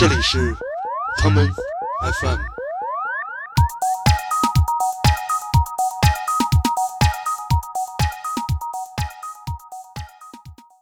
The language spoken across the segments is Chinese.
这里是他们 FM。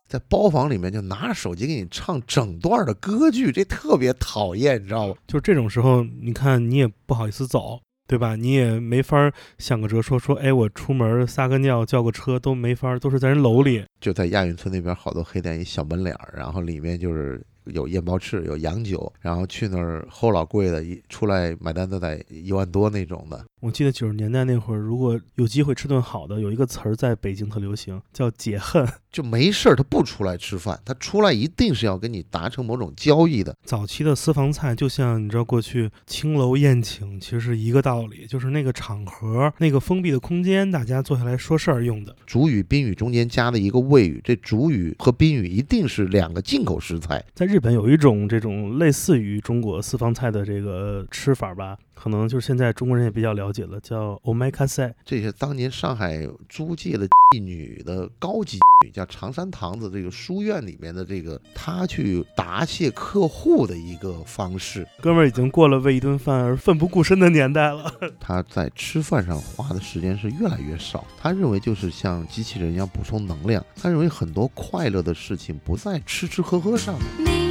在包房里面就拿着手机给你唱整段的歌剧，这特别讨厌，你知道吗？就这种时候，你看你也不好意思走，对吧？你也没法想个辙说说，哎，我出门撒个尿叫个车都没法，都是在人楼里。就在亚运村那边，好多黑店一小门脸儿，然后里面就是有燕鲍翅，有洋酒，然后去那儿齁老贵的，一出来买单都得一万多那种的。我记得九十年代那会儿，如果有机会吃顿好的，有一个词儿在北京特流行，叫解恨。就没事儿，他不出来吃饭，他出来一定是要跟你达成某种交易的。早期的私房菜，就像你知道，过去青楼宴请，其实是一个道理，就是那个场合、那个封闭的空间，大家坐下来说事儿用的。主语、宾语中间加的一个谓语，这主语和宾语一定是两个进口食材。在日本有一种这种类似于中国私房菜的这个吃法吧，可能就是现在中国人也比较了解了，叫 omakase。这是当年上海租界的妓女的高级女，叫长山堂子这个书院里面的这个，她去答谢客户的一个方式。哥们儿已经过了为一顿饭而奋不顾身的年代了。他在吃饭上花的时间是越来越少。他认为就是像机器人一样补充能量。他认为很多快乐的事情不在吃吃喝喝上面。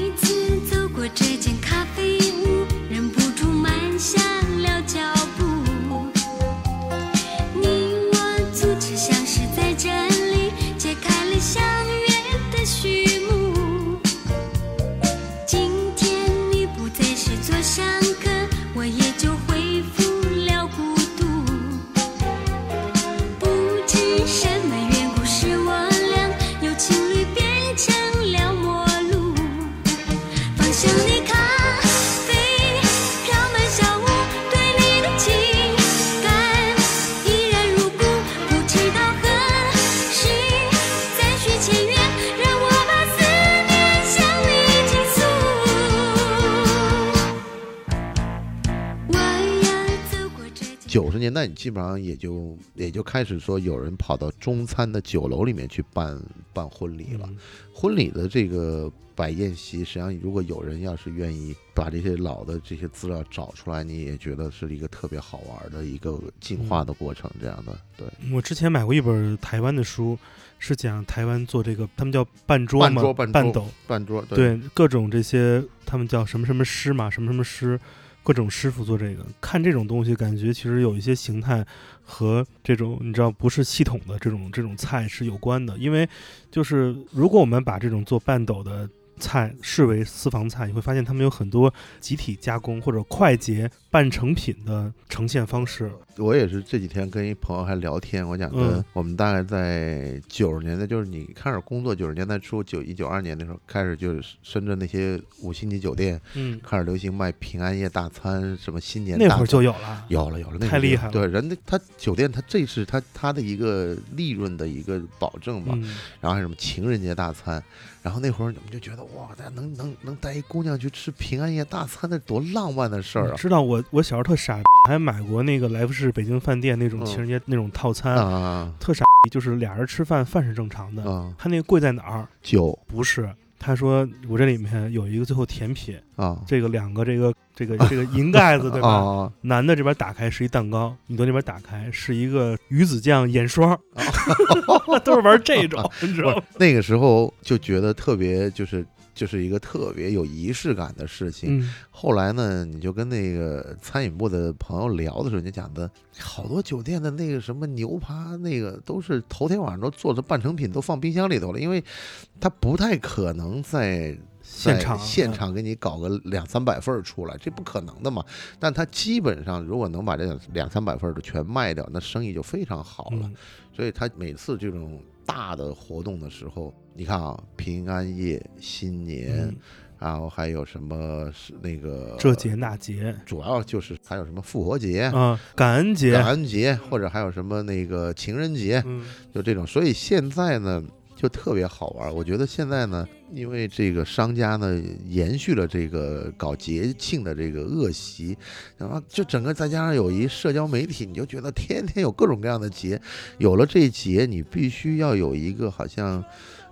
基本上也就也就开始说有人跑到中餐的酒楼里面去办办婚礼了。嗯婚礼的这个摆宴席，实际上如果有人要是愿意把这些老的这些资料找出来，你也觉得是一个特别好玩的一个进化的过程，这样的对。我之前买过一本台湾的书，是讲台湾做这个，他们叫半桌嘛，半桌半斗，半桌对对各种这些，他们叫什么什么师嘛，什么什么师，各种师傅做这个。看这种东西，感觉其实有一些形态和这种你知道不是系统的这种这种菜是有关的。因为就是如果我们把这种做半斗的菜视为私房菜，你会发现他们有很多集体加工或者快捷半成品的呈现方式。我也是这几天跟一朋友还聊天，我讲的嗯我们大概在九十年代，就是你开始工作九十年代初，九一九二年的时候开始，就是深圳那些五星级酒店嗯，开始流行卖平安夜大餐，什么新年那会儿就有了。有了有了，那个太厉害了对，人家他酒店他这是他他的一个利润的一个保证嘛，嗯，然后还有什么情人节大餐，然后那会儿你们就觉得哇，咱能能能带一姑娘去吃平安夜大餐，那多浪漫的事儿啊！知道我我小时候特傻，还买过那个来福士北京饭店那种嗯情人节那种套餐，啊特傻，就是俩人吃饭，饭是正常的。啊，他那个贵在哪儿？酒不是，他说我这里面有一个最后甜品，啊，这个两个这个这个这个银盖子对吧？啊，男的这边打开是一蛋糕，女的那边打开是一个鱼子酱眼霜，都是玩这种，你知道吗？那个时候就觉得特别就是。就是一个特别有仪式感的事情。嗯，后来呢，你就跟那个餐饮部的朋友聊的时候，你就讲的好多酒店的那个什么牛扒，那个都是头天晚上都做的半成品，都放冰箱里头了，因为它不太可能在在现场现场给你搞个两三百份出来，这不可能的嘛。但他基本上如果能把这两两三百份儿的全卖掉，那生意就非常好了。嗯所以他每次这种大的活动的时候，你看啊，平安夜、新年，嗯然后还有什么是那个这节那节主要就是还有什么复活节、啊，感恩节感，恩节，或者还有什么那个情人节，嗯就这种。所以现在呢，就特别好玩儿。我觉得现在呢，因为这个商家呢延续了这个搞节庆的这个恶习，然后就整个再加上有一社交媒体，你就觉得天天有各种各样的节。有了这节，你必须要有一个好像，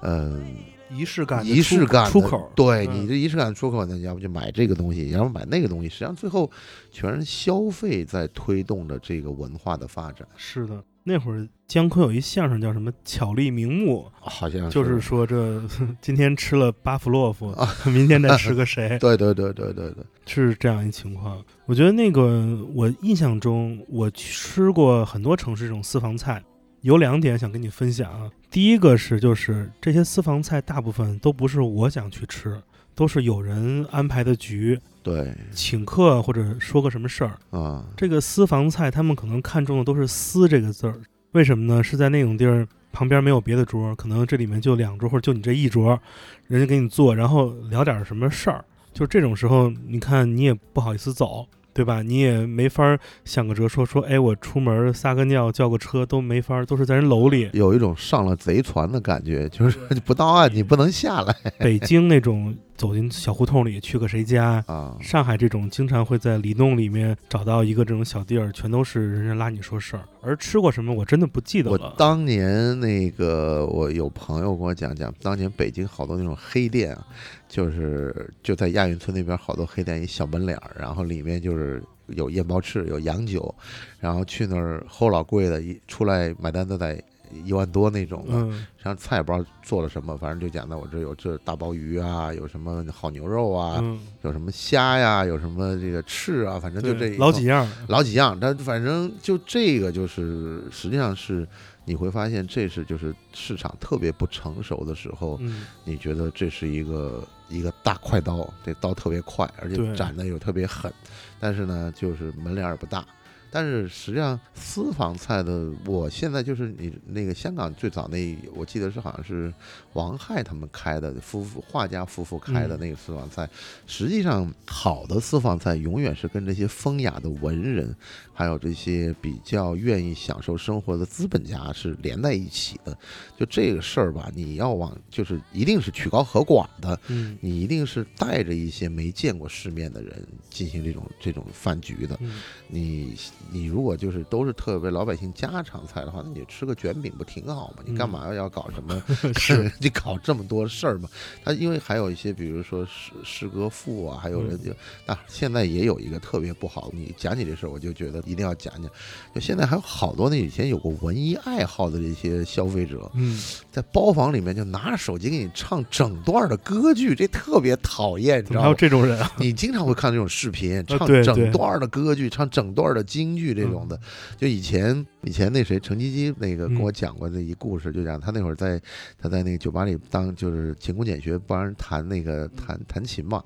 嗯、仪式感仪式感出口，嗯对你这仪式感出口呢，要不就买这个东西，要不买那个东西，实际上最后全是消费在推动着这个文化的发展，是的。那会儿姜昆有一相声叫什么“巧立名目好像”，就是说这 今天吃了巴甫洛夫啊，明天再吃个 谁，对对对对对对，是这样一情况。我觉得那个我印象中，我吃过很多城市这种私房菜，有两点想跟你分享啊。第一个是，就是这些私房菜大部分都不是我想去吃，都是有人安排的局，对请客或者说个什么事儿。啊，这个私房菜，他们可能看中的都是“私”这个字儿，为什么呢？是在那种地儿旁边没有别的桌，可能这里面就两桌或者就你这一桌，人家给你做，然后聊点什么事儿。就这种时候，你看你也不好意思走，对吧？你也没法儿想个辙说说，哎，我出门撒个尿叫个车都没法儿，都是在人楼里。有一种上了贼船的感觉，就是不到岸你不能下来北京那种走进小胡同里去个谁家，啊。上海这种经常会在里弄里面找到一个这种小地儿，全都是人家拉你说事儿。而吃过什么，我真的不记得我了。当年那个，我有朋友跟我讲讲，当年北京好多那种黑店啊，就是就在亚运村那边好多黑店，一小门脸儿，然后里面就是有燕包翅，有洋酒，然后去那儿齁老贵的，一出来买单都得一万多那种的。嗯，然后菜也不知道做了什么，反正就讲的我这有这大鲍鱼啊，有什么好牛肉啊，嗯，有什么虾呀，有什么这个翅啊，反正就这对一老几样。老几样，但反正就这个就是实际上是你会发现这是就是市场特别不成熟的时候，嗯，你觉得这是一个一个大快刀，这刀特别快，而且斩的又特别狠，但是呢就是门脸儿也不大。但是实际上，私房菜的，我现在就是你那个香港最早那，我记得是好像是王亥他们开的夫妇画家夫妇开的嗯那个私房菜。实际上，好的私房菜永远是跟这些风雅的文人，还有这些比较愿意享受生活的资本家是连在一起的。就这个事儿吧，你要往就是一定是曲高和寡的，嗯你一定是带着一些没见过世面的人进行这种这种饭局的。嗯，你你如果就是都是特别老百姓家常菜的话，那你吃个卷饼不挺好吗？你干嘛要搞什么？是，就搞这么多事儿嘛？他因为还有一些，比如说诗诗歌赋啊，还有人就，那、现在也有一个特别不好。你讲起这事儿，我就觉得一定要讲讲。就现在还有好多那以前有过文艺爱好的这些消费者，嗯，在包房里面就拿着手机给你唱整段的歌剧，这特别讨厌，你知道吗？这种人啊？你经常会看这种视频，唱整段的歌剧，唱整段的京剧这种的。就以前以前那谁程基基那个跟我讲过的一故事，就讲他那会儿在他在那个酒吧里当就是勤工俭学帮人弹那个弹弹琴嘛，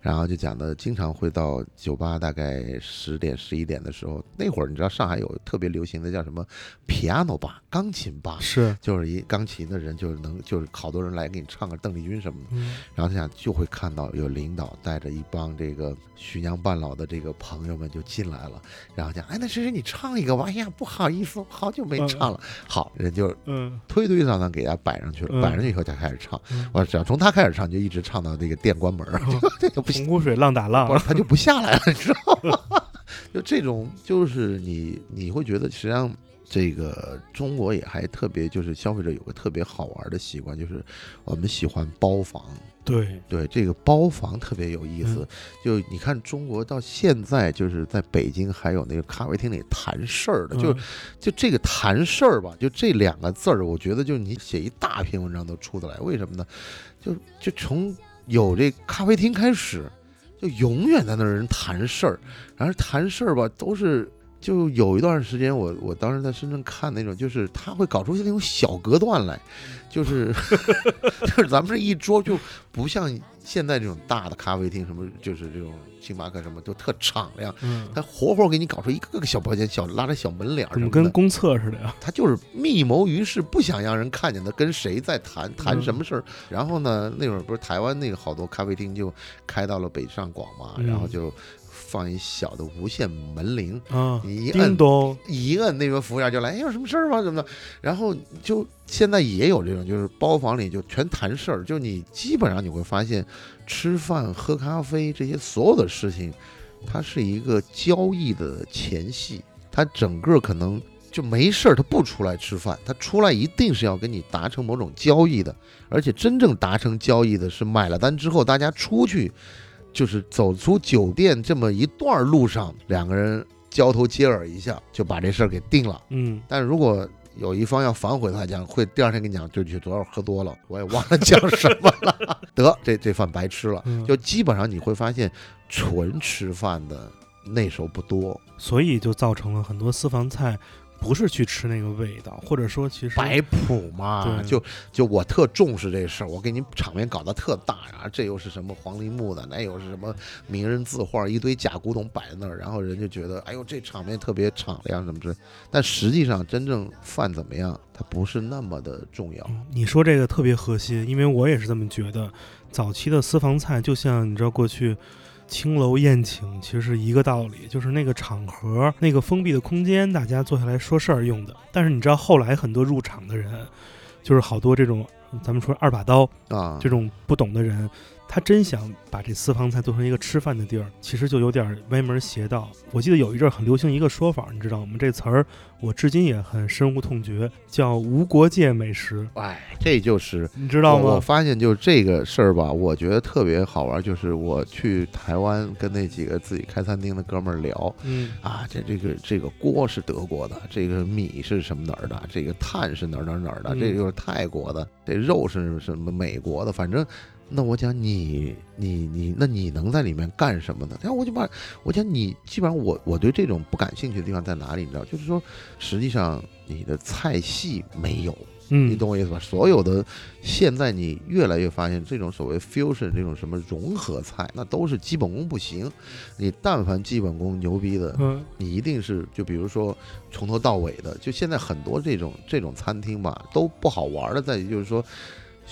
然后就讲的经常会到酒吧大概十点十一点的时候，那会儿你知道上海有特别流行的叫什么？piano 吧，钢琴吧。是，就是一钢琴的人，就是能，就是好多人来给你唱个邓丽君什么的，嗯。然后他想就会看到有领导带着一帮这个徐娘半老的这个朋友们就进来了，然后讲，哎，那谁谁你唱一个吧，哎呀，不好意思，好久没唱了，好，人就嗯。推推搡搡给他摆上去了，嗯。摆上去以后才开始唱，嗯，我只要从他开始唱，就一直唱到那个店关门儿，这 就不行。洪湖水浪打浪。他就不下来了，你知道吗？就这种，就是你你会觉得，实际上这个中国也还特别，就是消费者有个特别好玩的习惯，就是我们喜欢包房。对，对这个包房特别有意思嗯，就你看中国到现在，就是在北京还有那个咖啡厅里谈事儿的，就嗯就这个谈事儿吧，就这两个字儿，我觉得就是你写一大篇文章都出得来。为什么呢？就就从有这咖啡厅开始，就永远在那儿人谈事儿，然后谈事儿吧，都是。就有一段时间我，我当时在深圳看那种，就是他会搞出那种小隔断来，就是 就是咱们这一桌就不像现在这种大的咖啡厅，什么就是这种星巴克什么都特敞亮，嗯，他活活给你搞出一个个小包间，小拉着小门脸儿怎么。跟公厕似的呀？他就是密谋于是，不想让人看见他跟谁在谈谈什么事儿。然后呢，那会儿不是台湾那个好多咖啡厅就开到了北上广嘛，嗯然后就放一小的无线门铃，啊，你一摁叮咚，一摁那边服务员就来，哎，有什么事儿吗？怎么的？然后就现在也有这种，就是包房里就全谈事儿，就你基本上你会发现，吃饭、喝咖啡这些所有的事情，它是一个交易的前戏，它整个可能就没事儿，他不出来吃饭，他出来一定是要跟你达成某种交易的，而且真正达成交易的是买了单之后，大家出去，就是走出酒店这么一段路上，两个人交头接耳一下，就把这事儿给定了。嗯，但如果有一方要反悔，他讲会第二天跟你讲，对不起，昨晚喝多了，我也忘了讲什么了，得这这饭白吃了。嗯就基本上你会发现，纯吃饭的那时候不多，所以就造成了很多私房菜不是去吃那个味道，或者说其实摆谱嘛，对就就我特重视这事儿，我给你场面搞得特大啊，这又是什么黄梨木的，那又是什么名人字画，一堆假古董摆在那儿，然后人就觉得，哎呦，这场面特别敞亮什么之类，但实际上真正饭怎么样，它不是那么的重要。嗯你说这个特别核心，因为我也是这么觉得。早期的私房菜，就像你知道过去青楼宴请，其实是一个道理，就是那个场合、那个封闭的空间，大家坐下来说事儿用的。但是你知道后来很多入场的人，就是好多这种咱们说二把刀啊，这种不懂的人，他真想把这私房菜做成一个吃饭的地儿，其实就有点歪门邪道。我记得有一阵儿很流行一个说法，你知道吗？这词儿我至今也很深恶痛绝，叫无国界美食，哎，这就是你知道吗我？发现就是这个事儿吧，我觉得特别好玩，就是我去台湾跟那几个自己开餐厅的哥们儿聊。嗯啊，这这个这个锅是德国的，这个米是什么哪儿的，这个碳是哪儿哪儿哪儿的，嗯这个又是泰国的，这肉是什么美国的，反正。那我讲你你你，那你能在里面干什么呢？然后我就把我讲你，基本上我我对这种不感兴趣的地方在哪里？你知道，就是说，实际上你的菜系没有，嗯你嗯，懂我意思吧？所有的现在你越来越发现，这种所谓 fusion 这种什么融合菜，那都是基本功不行。你但凡基本功牛逼的，嗯你一定是就比如说从头到尾的，就现在很多这种这种餐厅吧，都不好玩的在于就是说。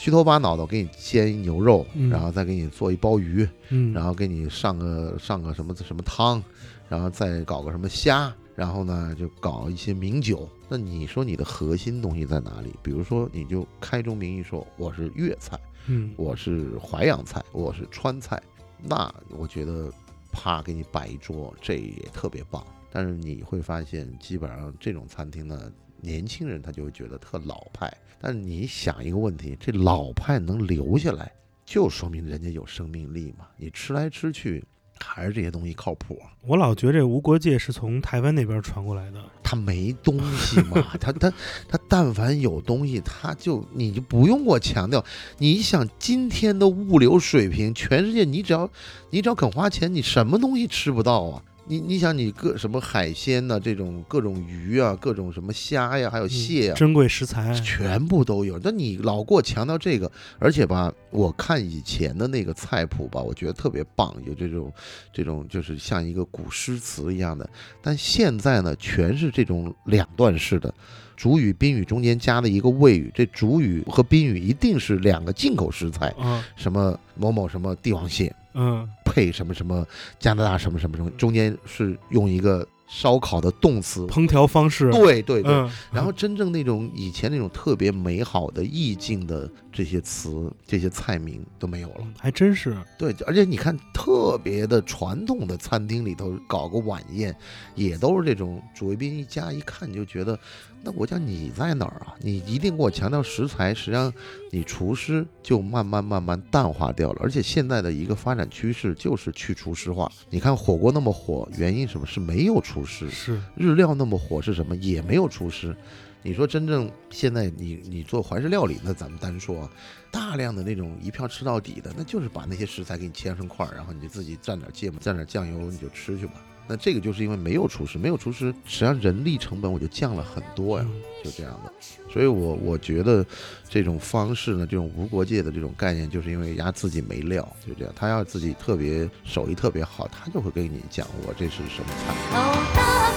虚头巴脑的我给你煎一牛肉，嗯然后再给你做一鲍鱼，嗯，然后给你上个上个什么什么汤，然后再搞个什么虾，然后呢就搞一些名酒。那你说你的核心东西在哪里？比如说你就开宗明义说我是粤菜，嗯我是淮扬菜，我是川菜，那我觉得啪给你摆一桌，这也特别棒。但是你会发现，基本上这种餐厅呢，年轻人他就会觉得特老派。但是你想一个问题，这老派能留下来，就说明人家有生命力嘛。你吃来吃去，还是这些东西靠谱啊。我老觉得这无国界是从台湾那边传过来的。他没东西嘛，他他他但凡有东西，他就你就不用给我强调。你想今天的物流水平，全世界你只要你只要肯花钱，你什么东西吃不到啊？你你想你各什么海鲜呐、这种各种鱼啊，各种什么虾呀，还有蟹呀、珍贵食材，全部都有。那你老给我强调这个，而且吧，我看以前的那个菜谱吧，我觉得特别棒，有这种这种就是像一个古诗词一样的。但现在呢，全是这种两段式的，主语、宾语中间加了一个谓语，这主语和宾语一定是两个进口食材，啊什么某某什么帝王蟹嗯配什么什么加拿大什么什么什么，中间是用一个烧烤的动词。烹调方式，对对对，嗯，然后真正那种以前那种特别美好的意境的这些词、这些菜名都没有了。还真是，对，而且你看特别的传统的餐厅里头搞个晚宴，也都是这种主谓宾一家，一看你就觉得，那我讲你在哪儿啊？你一定给我强调食材，实际上你厨师就慢慢慢慢淡化掉了。而且现在的一个发展趋势就是去厨师化。你看火锅那么火，原因什么是没有厨师？是日料那么火是什么？也没有厨师。你说真正现在你你做怀式料理，那咱们单说啊，大量的那种一票吃到底的，那就是把那些食材给你切成块儿，然后你就自己蘸点芥末，蘸点酱油，你就吃去吧。那这个就是因为没有厨师，没有厨师，实际上人力成本我就降了很多呀，嗯就这样的。所以我我觉得这种方式呢，这种无国界的这种概念，就是因为人家自己没料，就这样。他要自己特别手艺特别好，他就会跟你讲我这是什么菜。哦，大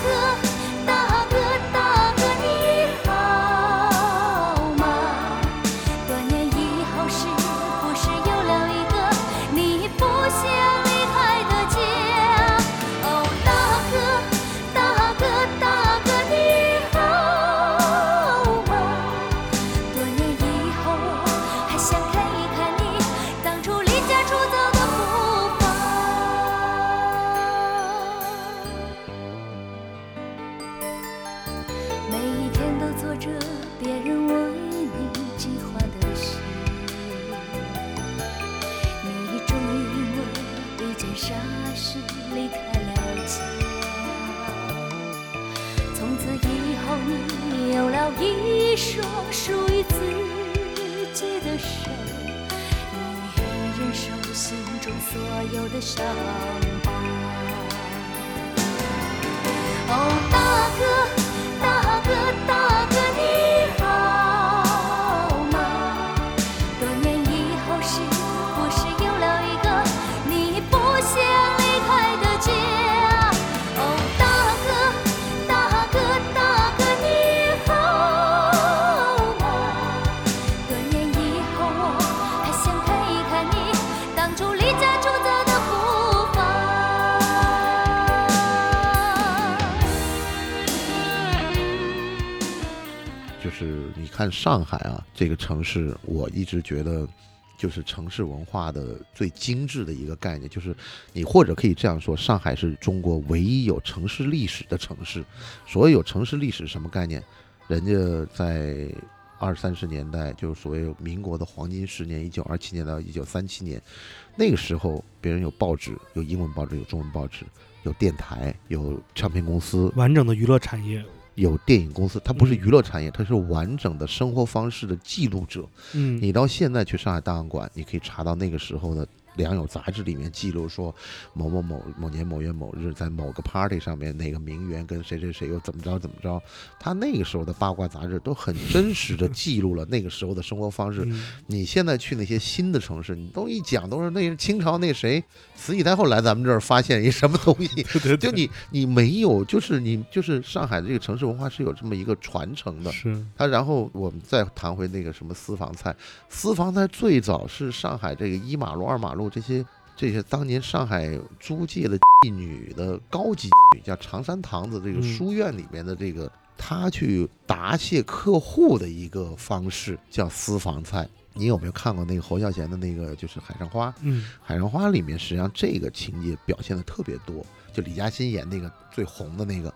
哥，是你看上海啊，这个城市，我一直觉得就是城市文化的最精致的一个概念，就是你或者可以这样说，上海是中国唯一有城市历史的城市。所谓有城市历史什么概念？人家在二三十年代，就是所谓民国的黄金十年，一九二七年到一九三七年，那个时候别人有报纸，有英文报纸，有中文报纸，有电台，有唱片公司，完整的娱乐产业，有电影公司，它不是嗯娱乐产业，它是完整的生活方式的记录者。嗯，你到现在去上海档案馆，你可以查到那个时候的《良友》杂志里面记录说，某某某某年某月某日，在某个 party 上面，哪个名媛跟谁谁谁又怎么着怎么着。他那个时候的八卦杂志都很真实的记录了那个时候的生活方式。嗯你现在去那些新的城市，你都一讲都是那是清朝那谁慈禧太后来咱们这儿发现一什么东西，就你你没有，就是你就是上海的这个城市文化是有这么一个传承的。是他然后我们再谈回那个什么私房菜，私房菜最早是上海这个一马路、二马路这些这些当年上海租界的妓女的高级妓女，叫长山堂子这个嗯书院里面的这个，他去答谢客户的一个方式叫私房菜。你有没有看过那个侯孝贤的那个就是《海上花》？嗯海上花里面实际上这个情节表现的特别多，就李嘉欣演那个最红的那个，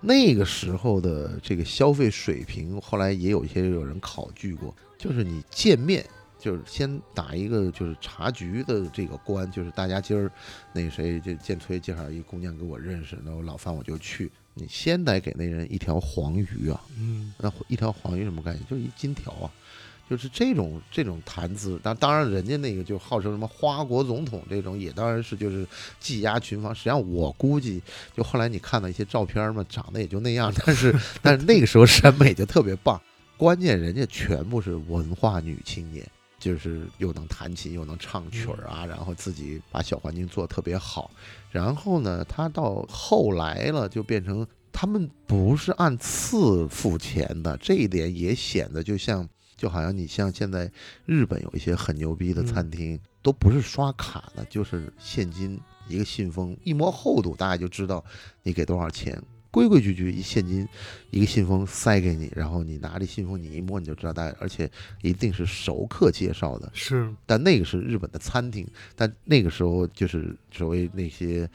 那个时候的这个消费水平，后来也有一些有人考据过，就是你见面。就是先打一个就是茶局的这个关，就是大家今儿那谁就建崔介绍一姑娘给我认识，那我老范我就去。你先得给那人一条黄鱼啊，嗯那一条黄鱼什么概念？就是一金条啊，就是这种这种谈资。当当然，人家那个就号称什么花国总统这种，也当然是就是技压群芳。实际上，我估计就后来你看到一些照片嘛，长得也就那样，但是但是那个时候审美就特别棒。关键人家全部是文化女青年。就是又能弹琴又能唱曲儿啊，然后自己把小环境做特别好，然后呢，他到后来了就变成他们不是按次付钱的，这一点也显得就像就好像你像现在日本有一些很牛逼的餐厅，都不是刷卡的，就是现金一个信封，一摸厚度，大家就知道你给多少钱。规规矩矩一现金一个信封塞给你，然后你拿着信封，你一摸你就知道大概，而且一定是熟客介绍的，是但那个是日本的餐厅，但那个时候就是所谓那些，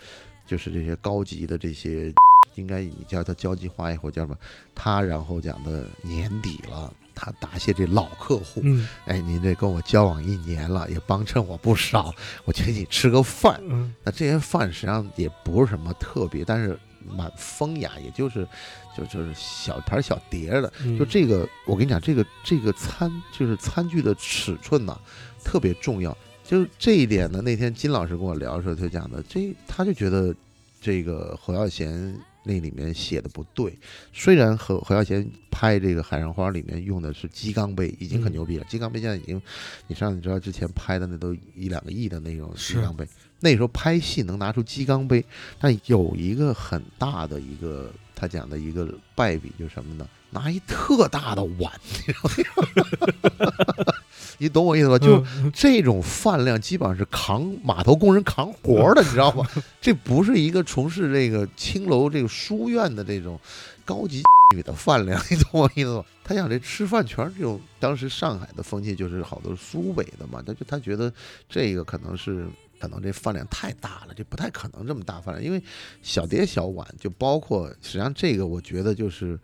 就是这些高级的这些，应该你叫他交际花也或叫什么，他然后讲的年底了，他答谢这老客户，嗯哎，您这跟我交往一年了，也帮衬我不少，我请你吃个饭。嗯那这些饭实际上也不是什么特别，但是蛮风雅，也就是就就是小盘小碟儿的，嗯，就这个，我跟你讲，这个这个餐就是餐具的尺寸呐、特别重要。就是这一点呢，那天金老师跟我聊的时候，就讲的，这他就觉得这个侯耀贤那里面写的不对。虽然侯侯耀贤拍这个《海上花》里面用的是鸡缸杯，已经很嗯牛逼了。鸡缸杯现在已经，你上你知道之前拍的那都一两个亿的那种鸡是缸杯，那时候拍戏能拿出鸡缸杯，但有一个很大的一个他讲的一个败笔就是什么呢？拿一特大的碗，你知道吗？你懂我意思吧？就嗯这种饭量，基本上是扛码头工人扛活儿的，你知道吗？这不是一个从事这个青楼这个书院的这种高级女的饭量，你懂我意思吧？他想这吃饭全是这种，当时上海的风气就是好多苏北的嘛，他就他觉得这个可能是。可能这饭量太大了，这不太可能这么大饭量，因为小碟小碗就包括，实际上这个我觉得就是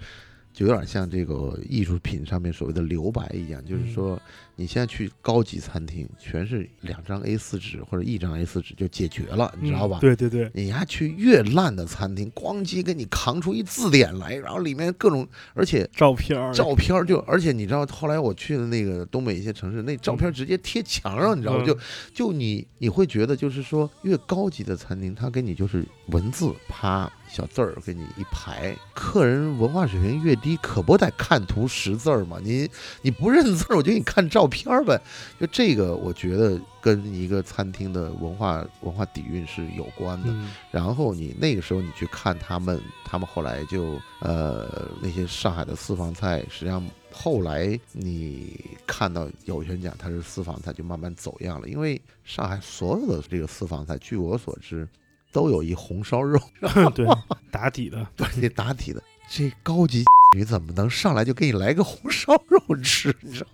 就有点像这个艺术品上面所谓的留白一样，就是说你现在去高级餐厅，全是两张 A 四纸或者一张 A 四纸就解决了，你知道吧？嗯对对对，你还去越烂的餐厅，咣叽给你扛出一字典来，然后里面各种，而且照片照片就，而且你知道，后来我去的那个东北一些城市，那照片直接贴墙上，你知道吗？嗯。就就你你会觉得，就是说越高级的餐厅，它给你就是文字啪小字儿给你一排，客人文化水平越低，可不得看图识字儿吗？你你不认字儿，我就给你看照片儿呗。就这个，我觉得跟一个餐厅的文化文化底蕴是有关的。嗯然后你那个时候你去看他们，他们后来就呃那些上海的私房菜，实际上后来你看到有些人讲它是私房菜，就慢慢走样了。因为上海所有的这个私房菜，据我所知，都有一红烧肉，对，打底的，对，得打底的。这高级 你怎么能上来就给你来个红烧肉吃？你知道，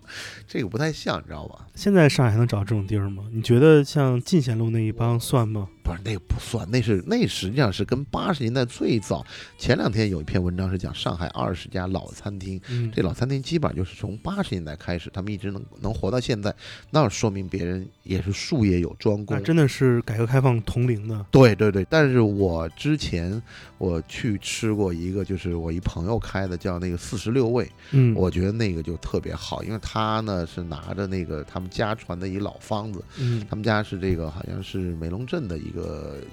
这个不太像，你知道吧？现在上海还能找这种地儿吗？你觉得像进贤路那一帮算吗？不是那个不算，那是那实际上是跟八十年代最早。前两天有一篇文章是讲上海二十家老餐厅，嗯，这老餐厅基本上就是从八十年代开始，他们一直能能活到现在，那说明别人也是术业有专攻那。真的是改革开放同龄的，对对对，但是我之前我去吃过一个，就是我一朋友开的，叫那个四十六味，嗯，我觉得那个就特别好，因为他呢是拿着那个他们家传的一老方子，嗯他们家是这个好像是梅龙镇的一个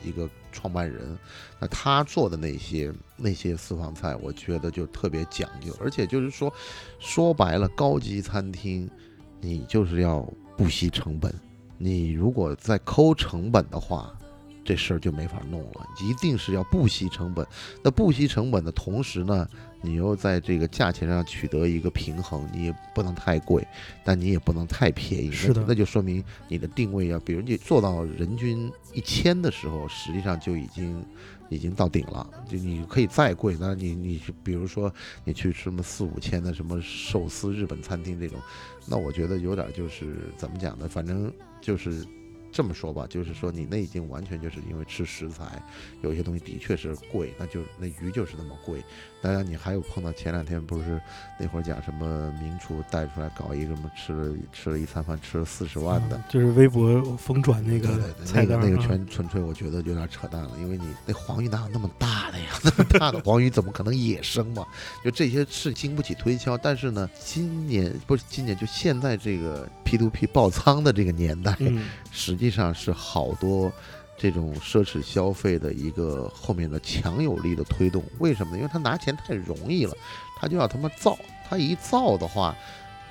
一个创办人，那他做的那些那些私房菜，我觉得就特别讲究，而且就是说，说白了，高级餐厅你就是要不惜成本，你如果在抠成本的话。这事儿就没法弄了，一定是要不惜成本。那不惜成本的同时呢，你又在这个价钱上取得一个平衡，你也不能太贵，但你也不能太便宜。是的那那就说明你的定位要，比如你做到人均一千的时候，实际上就已经已经到顶了。就你可以再贵，那你你比如说你去什么四五千的什么寿司日本餐厅这种，那我觉得有点就是怎么讲呢？反正就是。这么说吧，就是说你那已经完全就是因为吃食材，有些东西的确是贵，那就那鱼就是那么贵。当然，你还有碰到前两天不是那会儿讲什么名厨带出来搞一个什么吃了吃了一餐饭吃了四十万的，嗯就是微博疯转那个那个那个啊全纯粹我觉得有点扯淡了，因为你那黄鱼哪有那么大的呀？那么大的黄鱼怎么可能野生嘛？就这些是经不起推敲。但是呢，今年不是今年，就现在这个 P to P 爆仓的这个年代，嗯，实际上是好多这种奢侈消费的一个后面的强有力的推动。为什么呢？因为他拿钱太容易了，他就要他妈造，他一造的话。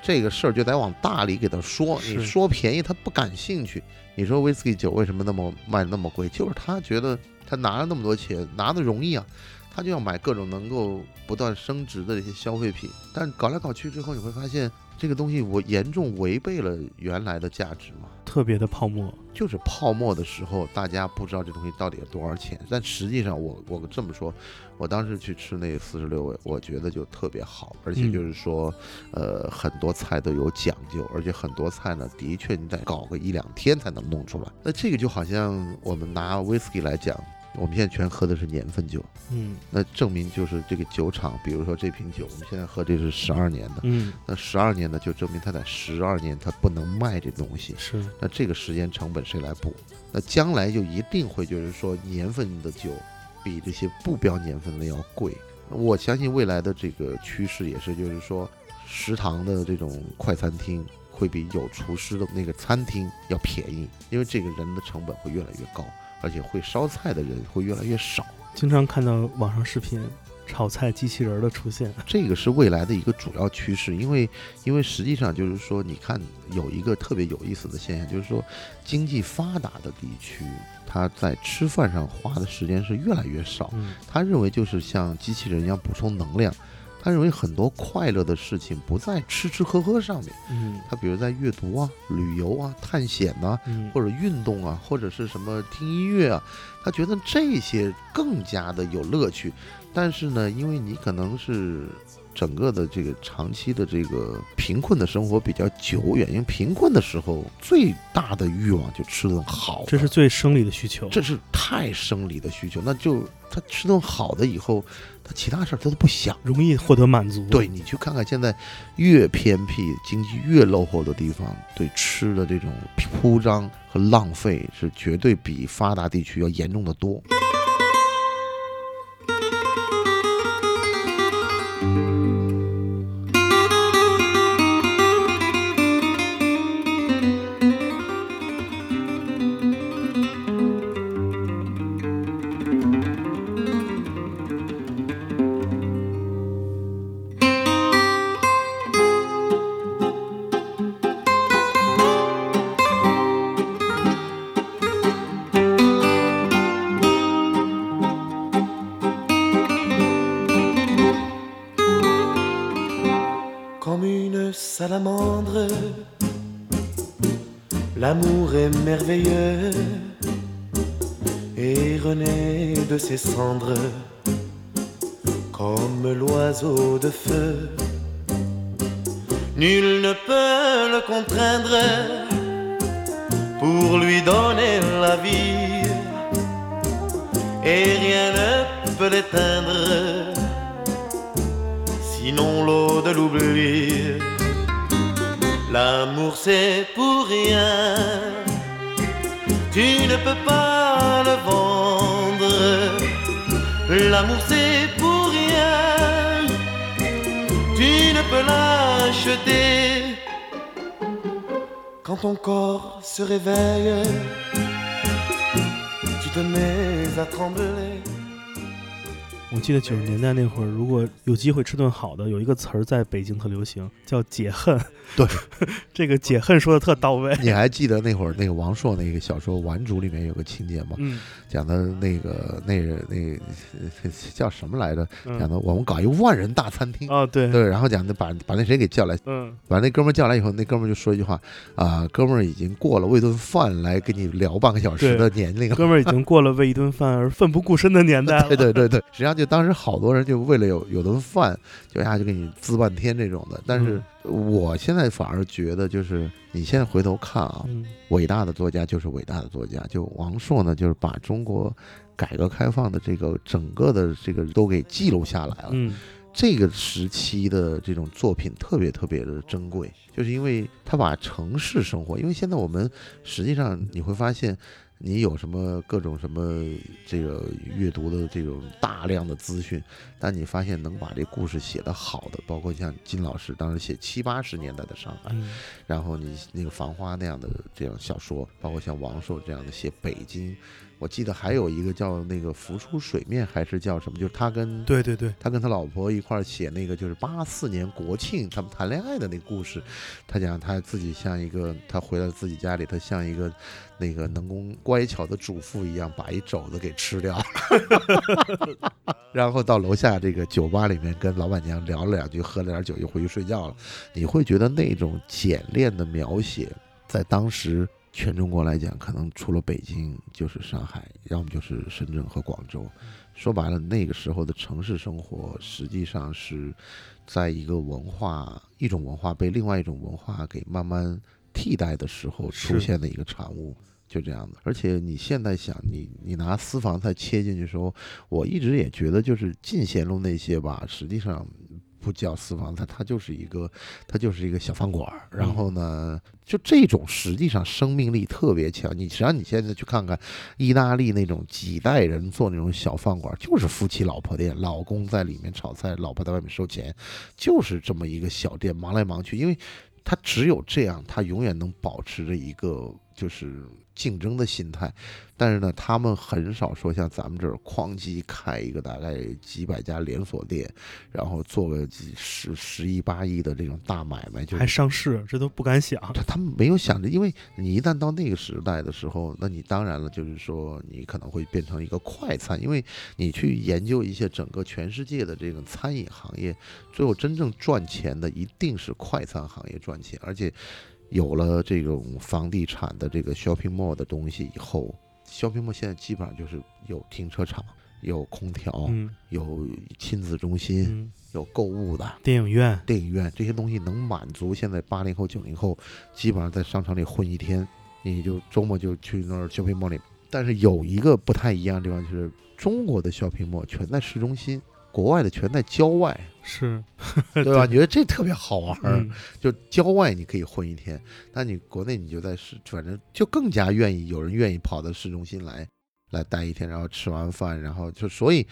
这个事儿就得往大里给他说，你是说便宜他不感兴趣。你说威士忌酒为什么那么卖那么贵？就是他觉得他拿了那么多钱，拿的容易啊，他就要买各种能够不断升值的这些消费品。但搞来搞去之后，你会发现这个东西我严重违背了原来的价值嘛。特别的泡沫，就是泡沫的时候，大家不知道这东西到底有多少钱。但实际上我，我这么说，我当时去吃那四十六味，我觉得就特别好，而且嗯就是说，呃，很多菜都有讲究，而且很多菜呢，的确你得搞个一两天才能弄出来。那这个就好像我们拿 whisky 来讲，我们现在全喝的是年份酒，嗯那证明就是这个酒厂，比如说这瓶酒，我们现在喝这是十二年的，嗯，那十二年呢，就证明它在十二年它不能卖这东西。是，那这个时间成本谁来补？那将来就一定会就是说年份的酒比这些不标年份的要贵。我相信未来的这个趋势也是，就是说食堂的这种快餐厅会比有厨师的那个餐厅要便宜，因为这个人的成本会越来越高，而且会烧菜的人会越来越少。经常看到网上视频炒菜机器人儿的出现，这个是未来的一个主要趋势，因为因为实际上就是说，你看有一个特别有意思的现象，就是说经济发达的地区，他在吃饭上花的时间是越来越少。嗯他认为就是像机器人一样补充能量，他认为很多快乐的事情不在吃吃喝喝上面，嗯他比如在阅读啊、旅游啊、探险呐、嗯，或者运动啊，或者是什么听音乐啊，他觉得这些更加的有乐趣。但是呢，因为你可能是整个的这个长期的这个贫困的生活比较久远，因为贫困的时候最大的欲望就吃顿好的，这是最生理的需求。这是太生理的需求，那就他吃顿好的以后，他其他事儿他都不想。容易获得满足。对你去看看，现在越偏僻、经济越落后的地方，对吃的这种铺张和浪费是绝对比发达地区要严重的多。Quand ton corps se réveille, tu te mets à trembler. 我记得九十年代那会儿，如果有机会吃顿好的，有一个词儿在北京特流行，叫解恨。对，这个解恨说的特到位。你还记得那会儿那个王朔那个小说《顽主》里面有个情节吗？嗯，讲的那个那个那叫什么来着？讲嗯的我们搞一万人大餐厅。哦，对，对，然后讲的把把那谁给叫来，嗯，把那哥们儿叫来以后，那哥们儿就说一句话啊，哥们儿已经过了喂顿饭来跟你聊半个小时的年龄了。哥们儿已经过了为一顿饭而奋不顾身的年代。对对对对，实际上就当时好多人就为了有有顿饭，就呀就给你滋半天这种的。但是我现在反而觉得，就是你现在回头看啊，嗯，伟大的作家就是伟大的作家，就王朔呢，就是把中国改革开放的这个整个的这个都给记录下来了。嗯，这个时期的这种作品特别特别的珍贵，就是因为他把城市生活，因为现在我们实际上你会发现，你有什么各种什么这个阅读的这种大量的资讯，但你发现能把这故事写得好的，包括像金老师当时写七八十年代的上海，嗯，然后你那个《繁花》那样的这样小说，包括像王朔这样的写北京，我记得还有一个叫那个浮出水面，还是叫什么，就是他跟对对对，他跟他老婆一块儿写那个，就是八四年国庆他们谈恋爱的那个故事。他讲他自己像一个，他回到自己家里，他像一个那个能工乖巧的主妇一样，把一肘子给吃掉，然后到楼下这个酒吧里面跟老板娘聊了两句，喝了点酒，又回去睡觉了。你会觉得那种简练的描写，在当时全中国来讲，可能除了北京就是上海，要么就是深圳和广州。说白了，那个时候的城市生活实际上是在一个文化、一种文化被另外一种文化给慢慢替代的时候出现的一个产物。就这样的，而且你现在想，你你拿私房菜切进去的时候，我一直也觉得，就是进贤路那些吧，实际上不叫私房菜，它就是一个，它就是一个小饭馆儿。然后呢，就这种实际上生命力特别强。你实际上你现在去看看意大利那种几代人做那种小饭馆儿，就是夫妻老婆店，老公在里面炒菜，老婆在外面收钱，就是这么一个小店，忙来忙去，因为他只有这样，他永远能保持着一个就是竞争的心态。但是呢，他们很少说像咱们这儿哐叽开一个大概几百家连锁店，然后做个几十十亿八亿的这种大买卖，就还上市，这都不敢想。他他们没有想着，因为你一旦到那个时代的时候，那你当然了，就是说你可能会变成一个快餐，因为你去研究一些整个全世界的这个餐饮行业，最后真正赚钱的一定是快餐行业赚钱，而且有了这种房地产的这个 shopping mall 的东西以后，shopping mall 现在基本上就是有停车场。有空调，嗯有亲子中心，嗯，有购物的。电影院，电影院这些东西能满足现在八零后、九零后基本上在商场里混一天，你就周末就去那儿 shopping mall 里。但是有一个不太一样的地方，就是中国的 shopping mall 全在市中心，国外的全在郊外，是，对吧？你觉得这特别好玩儿？嗯就郊外你可以混一天，但你国内你就在市，反正就更加愿意有人愿意跑到市中心来来待一天，然后吃完饭，然后就所以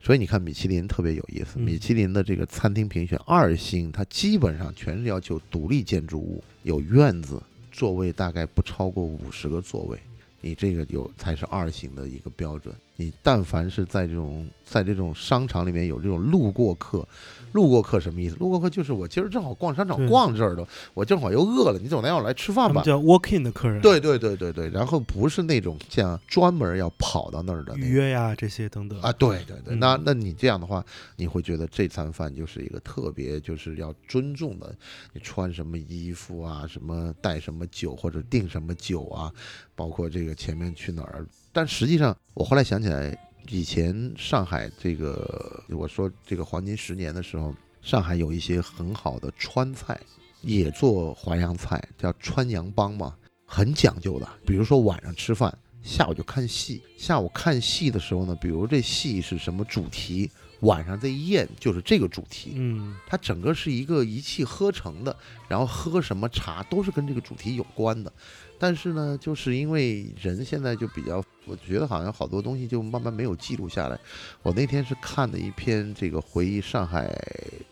所以你看米其林特别有意思，嗯米其林的这个餐厅评选二星，它基本上全是要求独立建筑物，有院子，座位大概不超过五十个座位。你这个有才是二星的一个标准。你但凡是在这种在这种商场里面有这种路过客，路过客什么意思？路过客就是我今儿正好逛商场逛这儿的，我正好又饿了，你总得要来吃饭吧？叫 walk in 的客人，，对对对对对，然后不是那种像专门要跑到那儿的预约呀这些等等啊，对对对，嗯那那你这样的话，你会觉得这餐饭就是一个特别就是要尊重的，你穿什么衣服啊，什么带什么酒或者订什么酒啊，包括这个前面去哪儿。但实际上，我后来想起来，以前上海这个我说这个黄金十年的时候，上海有一些很好的川菜，也做淮扬菜，叫川扬帮嘛，很讲究的。比如说晚上吃饭，下午就看戏。下午看戏的时候呢，比如这戏是什么主题，晚上这一宴就是这个主题。嗯它整个是一个一气呵成的，然后喝什么茶都是跟这个主题有关的。但是呢，就是因为人现在就比较，我觉得好像好多东西就慢慢没有记录下来。我那天是看的一篇这个回忆上海，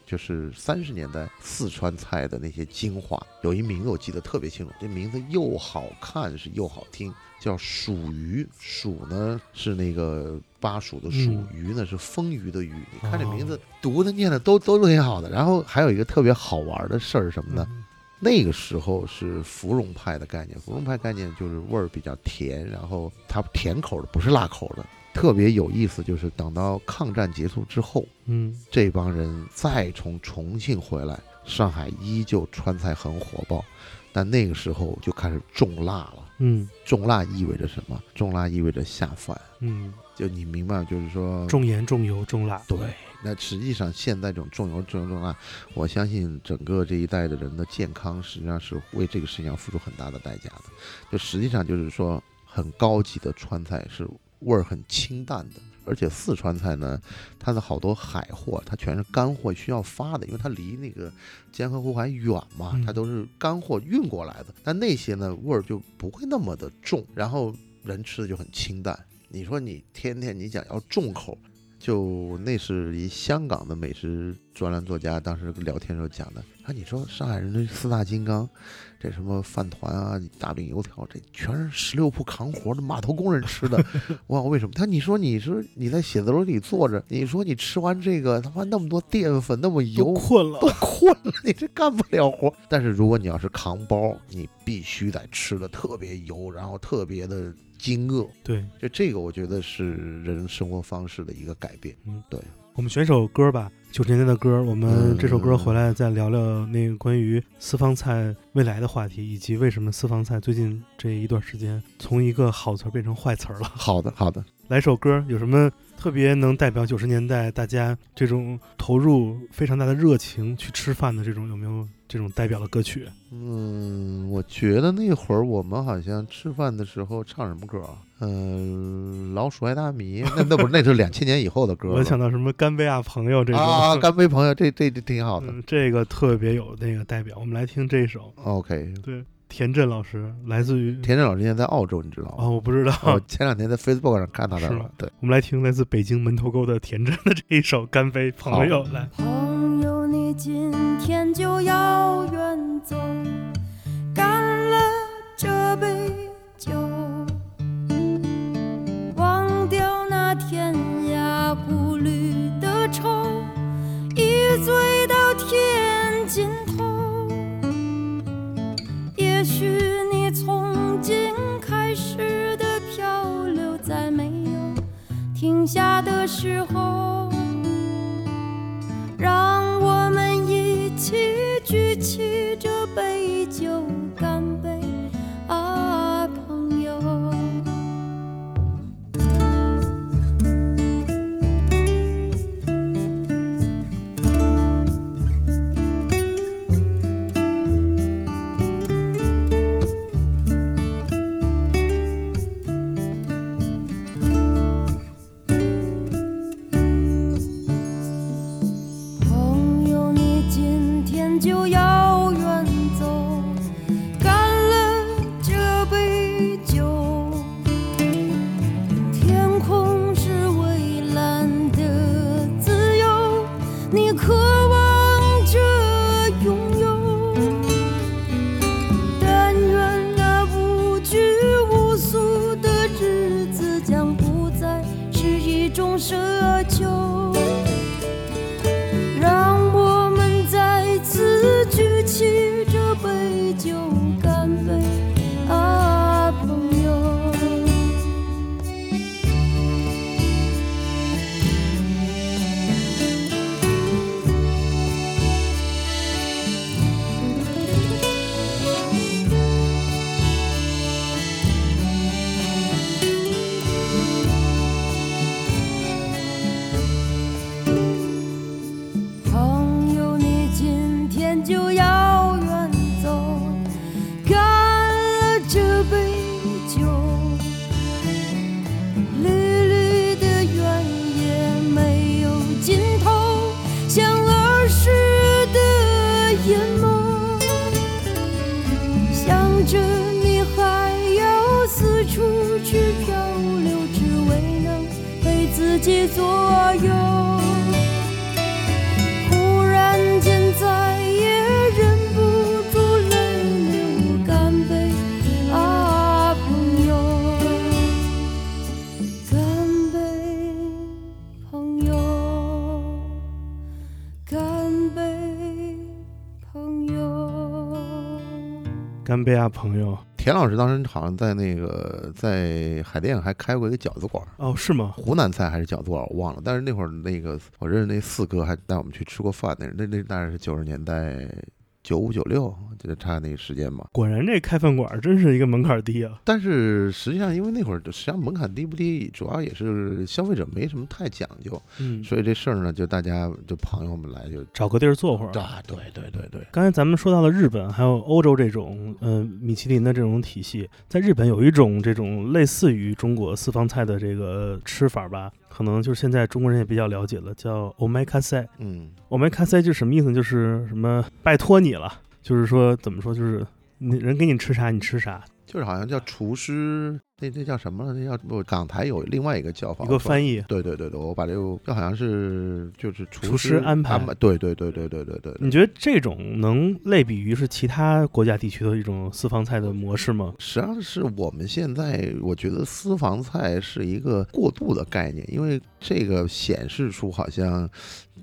就是三十年代四川菜的那些精华，有一名字我记得特别清楚，这名字又好看是又好听，叫蜀鱼。蜀呢是那个巴蜀的蜀，嗯鱼呢是丰腴的鱼。你看这名字哦读的念的都都挺好的。然后还有一个特别好玩的事儿是什么呢？嗯那个时候是芙蓉派的概念，芙蓉派概念就是味儿比较甜，然后它甜口的不是辣口的，特别有意思。就是等到抗战结束之后，嗯这帮人再从重庆回来，上海依旧川菜很火爆，但那个时候就开始重辣了。嗯重辣意味着什么？重辣意味着下饭，嗯，就你明白，就是说重盐重油重辣，对，那实际上现在这种重油重油重辣，我相信整个这一代的人的健康实际上是为这个事情要付出很大的代价的。就实际上就是说，很高级的川菜是味儿很清淡的，而且四川菜呢，它的好多海货它全是干货需要发的，因为它离那个江河湖海远嘛嗯，它都是干货运过来的。但那些呢味儿就不会那么的重，然后人吃的就很清淡。你说你天天你想要重口，就那是一香港的美食专栏作家当时聊天时候讲的啊，你说上海人的四大金刚，这什么饭团啊、大饼油条，这全是十六铺扛活的码头工人吃的。我问为什么？他你说你说你在写字楼里坐着，你说你吃完这个他妈那么多淀粉那么油，困了都，困了，你这干不了活。但是如果你要是扛包，你必须得吃的特别油，然后特别的惊愕。对，就这个，我觉得是人生活方式的一个改变。嗯，对。我们选首歌吧，九十年代的歌。我们嗯这首歌回来再聊聊那个关于私房菜未来的话题，以及为什么私房菜最近这一段时间从一个好词儿变成坏词儿了。好的，好的。来首歌，有什么特别能代表九十年代大家这种投入非常大的热情去吃饭的这种有没有这种代表的歌曲？嗯，我觉得那会儿我们好像吃饭的时候唱什么歌啊？嗯、老鼠爱大米，那那不是那是两千年以后的歌。我想到什么干杯啊朋友这种啊，干杯朋友，这这这挺好的。嗯，这个特别有那个代表。我们来听这首，OK，对，田震老师来自于田震老师现在在澳洲，你知道啊、吗？我不知道。我前两天在 Facebook 上看到的是。对，我们来听来自北京门头沟的田震的这一首《干杯朋友》来。朋友，你今天就要远走，干了这杯酒，忘掉那天涯孤旅的愁，一醉到天尽头。也许你从今开始的漂流，在没有停下的时候。让我们一起举起这杯酒，是啊朋友！田老师当时好像在那个在海淀还开过一个饺子馆，哦，是吗？湖南菜还是饺子馆我忘了。但是那会儿那个我认识那四哥还带我们去吃过饭，那那那大概是九十年代九五九六，就差那个时间嘛。果然这开饭馆真是一个门槛低啊。但是实际上，因为那会儿实际上门槛低不低，主要也是消费者没什么太讲究，嗯，所以这事儿呢，就大家就朋友们来就找个地儿坐会儿。啊，对对对对，刚才咱们说到了日本，还有欧洲这种，呃，米其林的这种体系，在日本有一种这种类似于中国私房菜的这个吃法吧，可能就是现在中国人也比较了解了，叫 omakase。嗯 omakase 就是什么意思呢？就是什么拜托你了，就是说怎么说，就是你人给你吃啥你吃啥，就是好像叫厨师，那那叫什么了？那叫不港台有另外一个叫法，一个翻译。对对对对，我把这个这好像是就是厨厨师安排对对对对对对对。你觉得这种能类比于是其他国家地区的一种私房菜的模式吗？实际上是我们现在，我觉得私房菜是一个过渡的概念，因为这个显示出好像，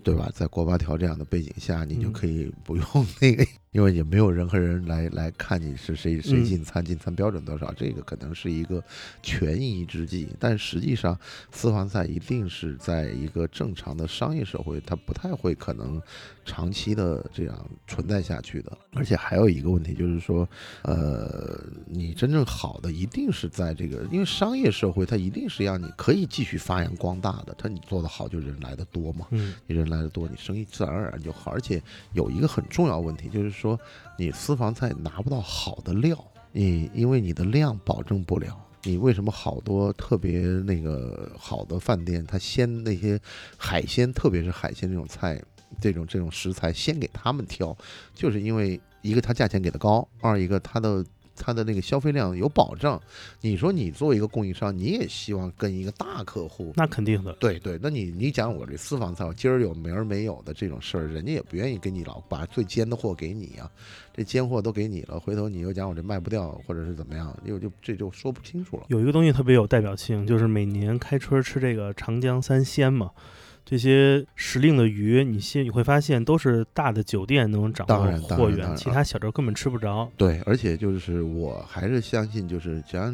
对吧？在锅巴条这样的背景下，你就嗯可以不用 那个，因为也没有任何人来来看你是谁谁嗯进餐进餐标准多少，这个可能是一个权宜之计，但实际上私房菜一定是在一个正常的商业社会，它不太会可能长期的这样存在下去的。而且还有一个问题就是说，呃，你真正好的一定是在这个，因为商业社会它一定是让你可以继续发扬光大的，它你做得好就人来的多嘛，嗯你人来的多，你生意自然而然就好。而且有一个很重要问题就是说，你私房菜拿不到好的料，你因为你的量保证不了。你为什么好多特别那个好的饭店，他先那些海鲜，特别是海鲜这种菜，这种这种食材，先给他们挑，就是因为一个他价钱给的高，二一个他的它的那个消费量有保障。你说你作为一个供应商，你也希望跟一个大客户。那肯定的。对对，那你你讲我这私房菜，我今儿有明儿没有的这种事儿，人家也不愿意给你老把最尖的货给你啊，这尖货都给你了，回头你又讲我这卖不掉，或者是怎么样，又就这就说不清楚了。有一个东西特别有代表性，就是每年开春吃这个长江三鲜嘛。这些时令的鱼，你现你会发现都是大的酒店能掌握货源，其他小州根本吃不着。对，而且就是我还是相信，就是只要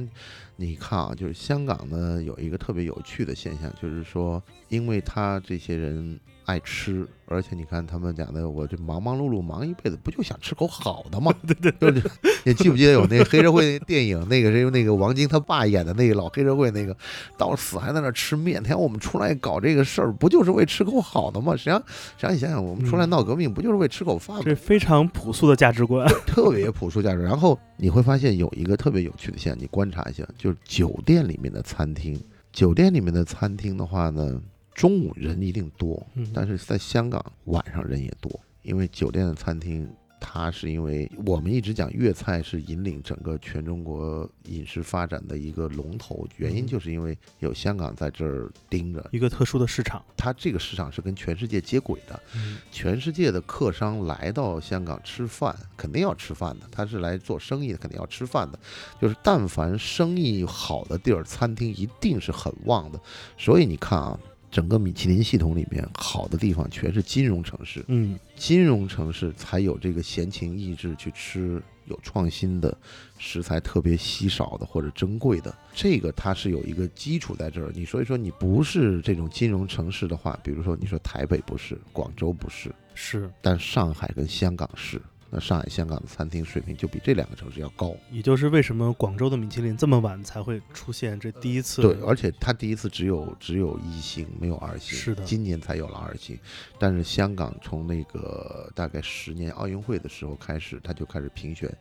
你看啊，就是香港呢有一个特别有趣的现象，就是说，因为他这些人爱吃，而且你看他们讲的，我这忙忙碌碌忙一辈子，不就想吃口好的吗？对对对，你记不记得有那个黑社会电影，那个是那个王晶他爸演的那个老黑社会那个，到死还在那吃面。天，我们出来搞这个事儿，不就是为吃口好的吗？实际上，实际上你想想，我们出来嗯闹革命，不就是为吃口饭吗？这非常朴素的价值观。特别朴素价值。然后你会发现有一个特别有趣的现象，你观察一下，就是酒店里面的餐厅，酒店里面的餐厅的话呢，中午人一定多，嗯但是在香港晚上人也多，因为酒店的餐厅。它是因为我们一直讲粤菜是引领整个全中国饮食发展的一个龙头，原因嗯就是因为有香港在这儿盯着，一个特殊的市场。它这个市场是跟全世界接轨的，嗯全世界的客商来到香港吃饭，肯定要吃饭的。他是来做生意的，肯定要吃饭的。就是但凡生意好的地儿，餐厅一定是很旺的。所以你看啊，整个米其林系统里面好的地方全是金融城市，嗯金融城市才有这个闲情逸致去吃有创新的食材，特别稀少的或者珍贵的，这个它是有一个基础在这儿。你所以说你不是这种金融城市的话，比如说你说台北不是，广州不是，是，但上海跟香港是。那上海、香港的餐厅水平就比这两个城市要高。也就是为什么广州的米其林这么晚才会出现这第一次，对，而且它第一次只有只有一星，没有二星。是的今年才有了二星。但是香港从那个大概十年奥运会的时候开始，它就开始评选，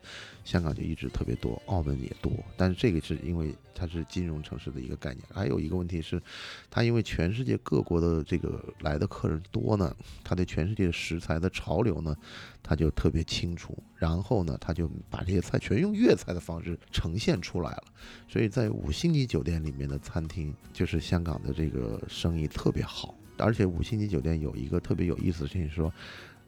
香港就一直特别多，澳门也多。但是这个是因为它是金融城市的一个概念。还有一个问题是，它因为全世界各国的这个来的客人多呢，它对全世界食材的潮流呢，它就特别清楚。然后呢，它就把这些菜全用粤菜的方式呈现出来了。所以在五星级酒店里面的餐厅，就是香港的这个生意特别好。而且五星级酒店有一个特别有意思的事情，说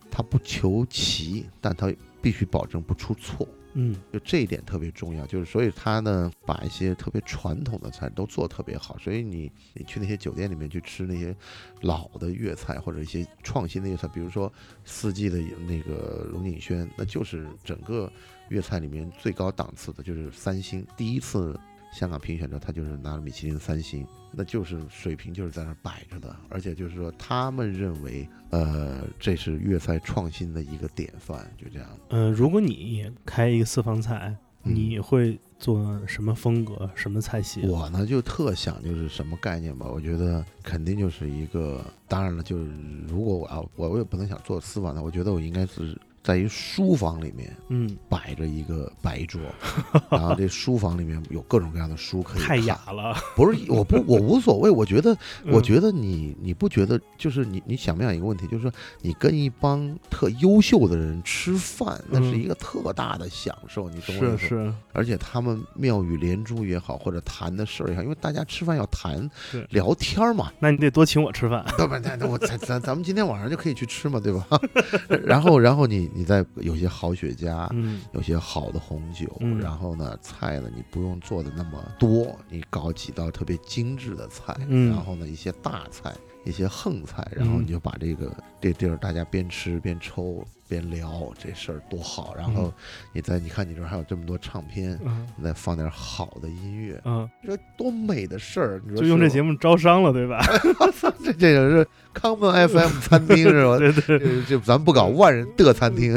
它不求齐，但它必须保证不出错。嗯就这一点特别重要，就是所以他呢把一些特别传统的菜都做得特别好，所以你你去那些酒店里面去吃那些老的粤菜或者一些创新的粤菜，比如说四季的那个龙井轩，那就是整个粤菜里面最高档次的，就是三星。第一次香港评选的他就是拿了米其林三星，那就是水平就是在那儿摆着的，而且就是说他们认为，呃，这是粤菜创新的一个典范，就这样。呃，如果你开一个私房菜，嗯你会做什么风格、什么菜系？我呢就特想就是什么概念吧，我觉得肯定就是一个，当然了，就是如果我要我我也不能想做私房菜，我觉得我应该是在一书房里面嗯，摆着一个白桌，然后这书房里面有各种各样的书可以太看雅了。不是我不我无所谓，我觉得我嗯觉得你你不觉得就是你你想不想一个问题，就是说你跟一帮特优秀的人吃饭，那是嗯一个特大的享受，你懂我意思吗？是是，而且他们妙语连珠也好，或者谈的事儿也好，因为大家吃饭要谈对聊天儿嘛，那你得多请我吃饭。对吧？那那我咱咱咱们今天晚上就可以去吃嘛，对吧？然后然后你你再有些好雪茄，嗯有些好的红酒，嗯然后呢菜呢你不用做的那么多，你搞几道特别精致的菜，嗯然后呢一些大菜。一些横菜，然后嗯你就把这个这地儿大家边吃边抽边聊，这事儿多好。然后嗯你再你看你这儿还有这么多唱片，嗯你再放点好的音乐，嗯，你说多美的事儿！你说就用这节目，目招商了，对吧？这这个是康门 FM 餐厅是吧？对对。这这咱不搞万人的餐厅，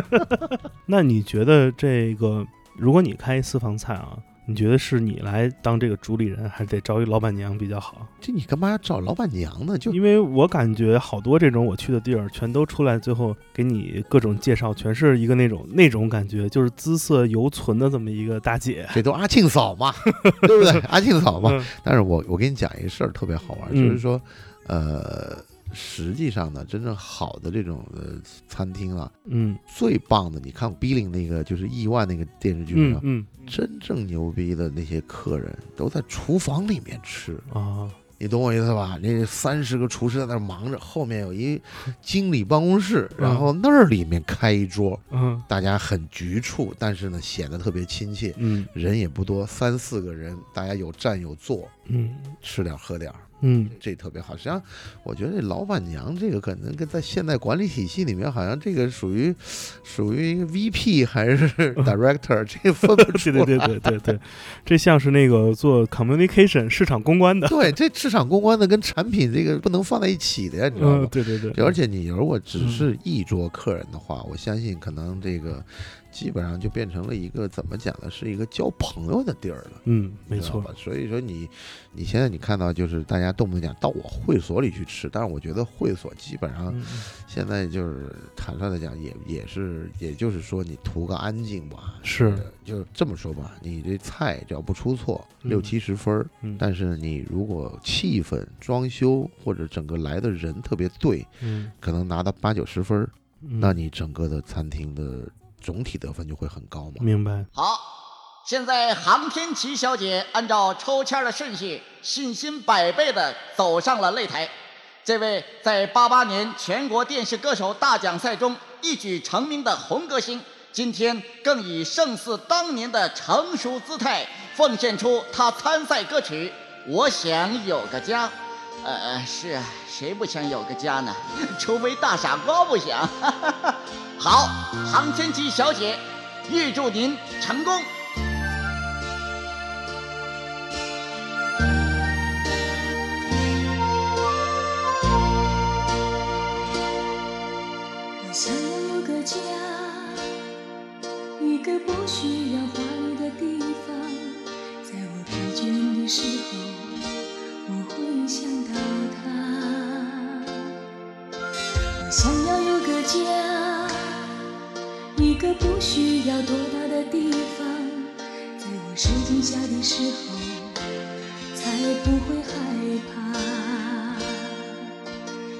那你觉得这个，如果你开私房菜啊，你觉得是你来当这个主理人，还是得找一老板娘比较好？这你干嘛要找老板娘呢？就因为我感觉好多这种我去的地儿，全都出来，最后给你各种介绍，全是一个那种那种感觉，就是姿色犹存的这么一个大姐。这都阿庆嫂嘛，对不对？阿庆嫂嘛。嗯但是我我跟你讲一个事儿特别好玩，嗯就是说，呃，实际上呢，真正好的这种呃餐厅啊，嗯。最棒的，你看《Bling》那个就是亿万那个电视剧上，嗯嗯。真正牛逼的那些客人都在厨房里面吃，啊，你懂我意思吧？那三十个厨师在那儿忙着，后面有一经理办公室，嗯。然后那儿里面开一桌，嗯。大家很局促，但是呢显得特别亲切，嗯。人也不多，三四个人，大家有站有坐，嗯。吃点儿喝点儿。嗯，这特别好。实际上，我觉得这老板娘这个可能跟在现代管理体系里面，好像这个属于属于 VP 还是 Director，这个分不出对来。对对对对对，这像是那个做 communication 市场公关的。对，这市场公关的跟产品这个不能放在一起的呀，你知道嗯吗，？对对对，而且你如果只是一桌客人的话，我相信可能这个基本上就变成了一个怎么讲呢，是一个交朋友的地儿了。嗯，没错。吧，所以说你，你现在你看到就是大家动不动讲到我会所里去吃，但是我觉得会所基本上嗯现在就是坦率的讲，也也是，也就是说你图个安静吧，是。呃就这么说吧，你这菜只要不出错，嗯。六七十分儿，嗯。但是你如果气氛、装修或者整个来的人特别对，嗯，可能拿到八九十分那你整个的餐厅的总体得分就会很高嘛。明白。好，现在航天琪小姐按照抽签的顺序，信心百倍的走上了擂台。这位在八八年全国电视歌手大奖赛中一举成名的红歌星，今天更以胜似当年的成熟姿态，奉献出她参赛歌曲《我想有个家》。呃，是啊，谁不想有个家呢？除非大傻瓜不想。好，杭天琪小姐，预祝您成功。我想要有个家，一个不需要华丽的地方。在我疲倦的时候，想到他。我想要有个家，一个不需要多大的地方。在我受惊吓的时候，才不会害怕。